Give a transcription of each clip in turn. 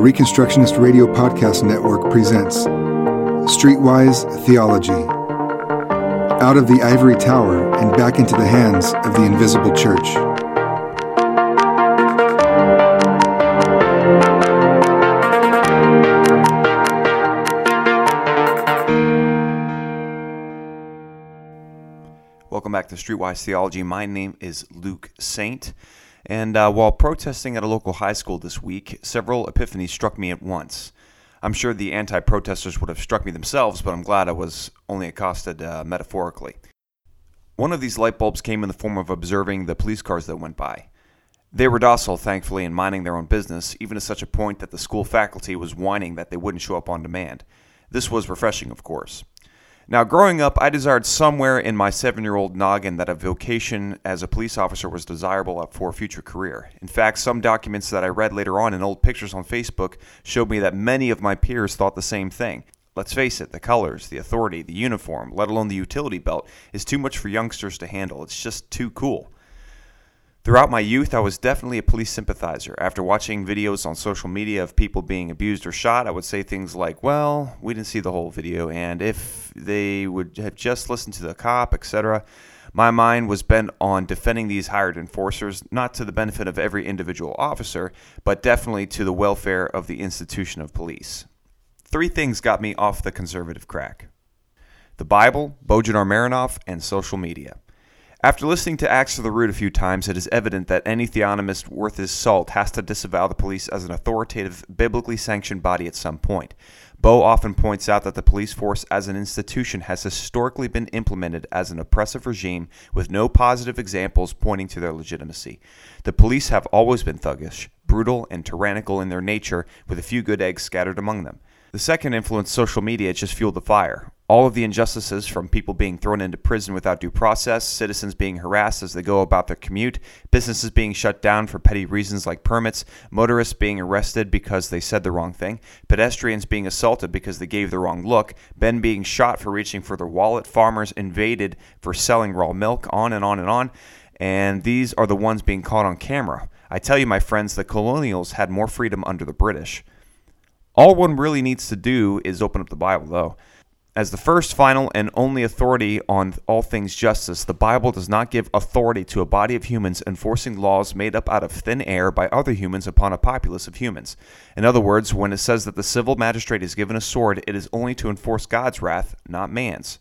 Reconstructionist Radio Podcast Network presents Streetwise Theology Out of the Ivory Tower and Back into the Hands of the Invisible Church. Welcome back to Streetwise Theology. My name is Luke Saint. And uh, while protesting at a local high school this week, several epiphanies struck me at once. I'm sure the anti protesters would have struck me themselves, but I'm glad I was only accosted uh, metaphorically. One of these light bulbs came in the form of observing the police cars that went by. They were docile, thankfully, and minding their own business, even to such a point that the school faculty was whining that they wouldn't show up on demand. This was refreshing, of course. Now, growing up, I desired somewhere in my seven year old noggin that a vocation as a police officer was desirable for a future career. In fact, some documents that I read later on and old pictures on Facebook showed me that many of my peers thought the same thing. Let's face it, the colors, the authority, the uniform, let alone the utility belt, is too much for youngsters to handle. It's just too cool. Throughout my youth, I was definitely a police sympathizer. After watching videos on social media of people being abused or shot, I would say things like, well, we didn't see the whole video, and if they would have just listened to the cop, etc. My mind was bent on defending these hired enforcers, not to the benefit of every individual officer, but definitely to the welfare of the institution of police. Three things got me off the conservative crack the Bible, Bojidar Marinov, and social media. After listening to Axe to the Root a few times, it is evident that any theonomist worth his salt has to disavow the police as an authoritative, biblically sanctioned body at some point. Bo often points out that the police force as an institution has historically been implemented as an oppressive regime with no positive examples pointing to their legitimacy. The police have always been thuggish, brutal, and tyrannical in their nature, with a few good eggs scattered among them. The second influence, social media, just fueled the fire. All of the injustices from people being thrown into prison without due process, citizens being harassed as they go about their commute, businesses being shut down for petty reasons like permits, motorists being arrested because they said the wrong thing, pedestrians being assaulted because they gave the wrong look, men being shot for reaching for their wallet, farmers invaded for selling raw milk, on and on and on. And these are the ones being caught on camera. I tell you, my friends, the colonials had more freedom under the British. All one really needs to do is open up the Bible, though. As the first, final, and only authority on all things justice, the Bible does not give authority to a body of humans enforcing laws made up out of thin air by other humans upon a populace of humans. In other words, when it says that the civil magistrate is given a sword, it is only to enforce God's wrath, not man's.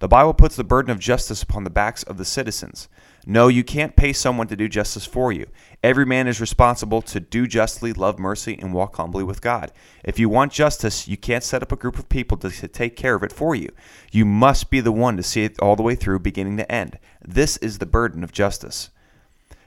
The Bible puts the burden of justice upon the backs of the citizens. No, you can't pay someone to do justice for you. Every man is responsible to do justly, love mercy, and walk humbly with God. If you want justice, you can't set up a group of people to take care of it for you. You must be the one to see it all the way through, beginning to end. This is the burden of justice.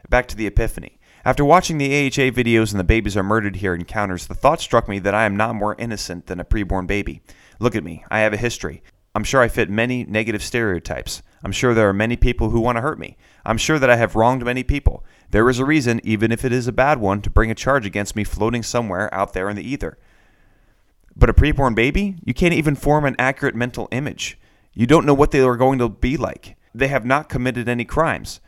Back to the Epiphany. After watching the AHA videos and the babies are murdered here encounters, the thought struck me that I am not more innocent than a preborn baby. Look at me. I have a history. I'm sure I fit many negative stereotypes. I'm sure there are many people who want to hurt me. I'm sure that I have wronged many people. There is a reason, even if it is a bad one, to bring a charge against me floating somewhere out there in the ether. But a preborn baby? You can't even form an accurate mental image. You don't know what they are going to be like. They have not committed any crimes.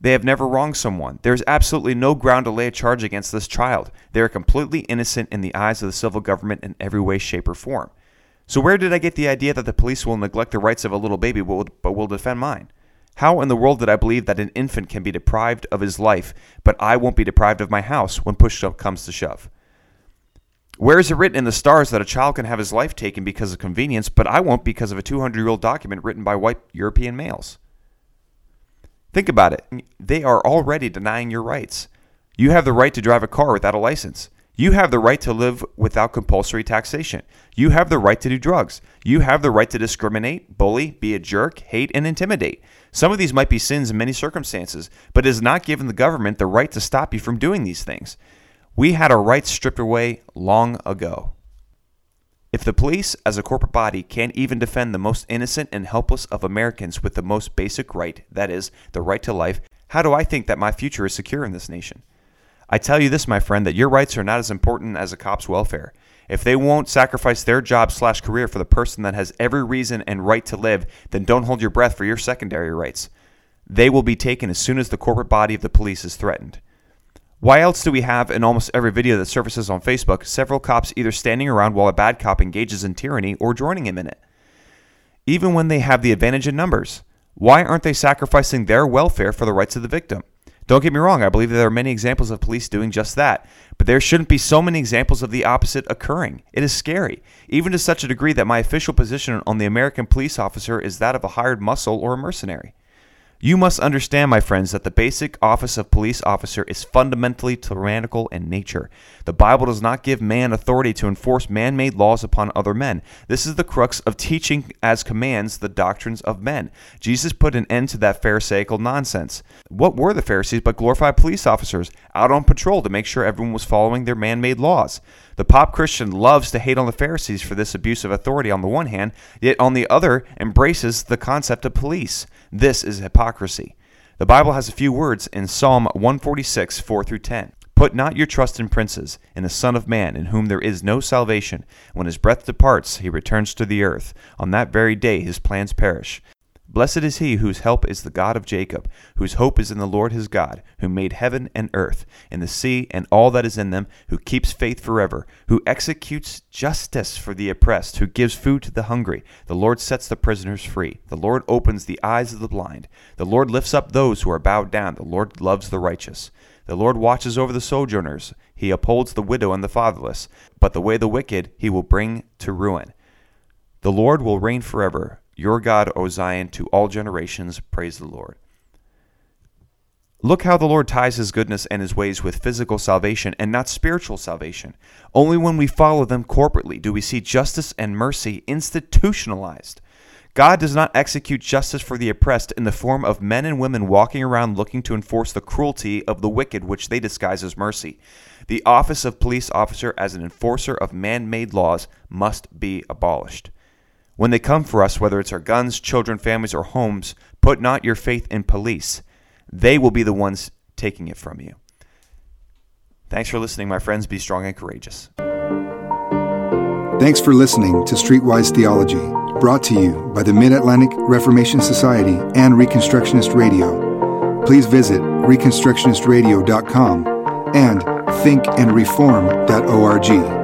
They have never wronged someone. There is absolutely no ground to lay a charge against this child. They are completely innocent in the eyes of the civil government in every way, shape, or form. So, where did I get the idea that the police will neglect the rights of a little baby but will defend mine? How in the world did I believe that an infant can be deprived of his life, but I won't be deprived of my house when push comes to shove? Where is it written in the stars that a child can have his life taken because of convenience, but I won't because of a 200 year old document written by white European males? Think about it. They are already denying your rights. You have the right to drive a car without a license. You have the right to live without compulsory taxation. You have the right to do drugs. You have the right to discriminate, bully, be a jerk, hate, and intimidate. Some of these might be sins in many circumstances, but it has not given the government the right to stop you from doing these things. We had our rights stripped away long ago. If the police, as a corporate body, can't even defend the most innocent and helpless of Americans with the most basic right, that is, the right to life, how do I think that my future is secure in this nation? I tell you this, my friend, that your rights are not as important as a cop's welfare. If they won't sacrifice their job slash career for the person that has every reason and right to live, then don't hold your breath for your secondary rights. They will be taken as soon as the corporate body of the police is threatened. Why else do we have in almost every video that surfaces on Facebook several cops either standing around while a bad cop engages in tyranny or joining him in it? Even when they have the advantage in numbers, why aren't they sacrificing their welfare for the rights of the victim? Don't get me wrong, I believe that there are many examples of police doing just that, but there shouldn't be so many examples of the opposite occurring. It is scary, even to such a degree that my official position on the American police officer is that of a hired muscle or a mercenary. You must understand, my friends, that the basic office of police officer is fundamentally tyrannical in nature. The Bible does not give man authority to enforce man made laws upon other men. This is the crux of teaching as commands the doctrines of men. Jesus put an end to that Pharisaical nonsense. What were the Pharisees but glorified police officers out on patrol to make sure everyone was following their man made laws? The pop Christian loves to hate on the Pharisees for this abuse of authority on the one hand, yet on the other embraces the concept of police. This is hypocrisy. The Bible has a few words in Psalm 146, 4 through 10. Put not your trust in princes, in the Son of Man, in whom there is no salvation. When his breath departs, he returns to the earth. On that very day his plans perish. Blessed is he whose help is the God of Jacob, whose hope is in the Lord his God, who made heaven and earth, and the sea and all that is in them, who keeps faith forever, who executes justice for the oppressed, who gives food to the hungry. The Lord sets the prisoners free. The Lord opens the eyes of the blind. The Lord lifts up those who are bowed down. The Lord loves the righteous. The Lord watches over the sojourners. He upholds the widow and the fatherless. But the way of the wicked he will bring to ruin. The Lord will reign forever. Your God, O Zion, to all generations, praise the Lord. Look how the Lord ties his goodness and his ways with physical salvation and not spiritual salvation. Only when we follow them corporately do we see justice and mercy institutionalized. God does not execute justice for the oppressed in the form of men and women walking around looking to enforce the cruelty of the wicked, which they disguise as mercy. The office of police officer as an enforcer of man made laws must be abolished. When they come for us, whether it's our guns, children, families, or homes, put not your faith in police. They will be the ones taking it from you. Thanks for listening, my friends. Be strong and courageous. Thanks for listening to Streetwise Theology, brought to you by the Mid Atlantic Reformation Society and Reconstructionist Radio. Please visit ReconstructionistRadio.com and thinkandreform.org.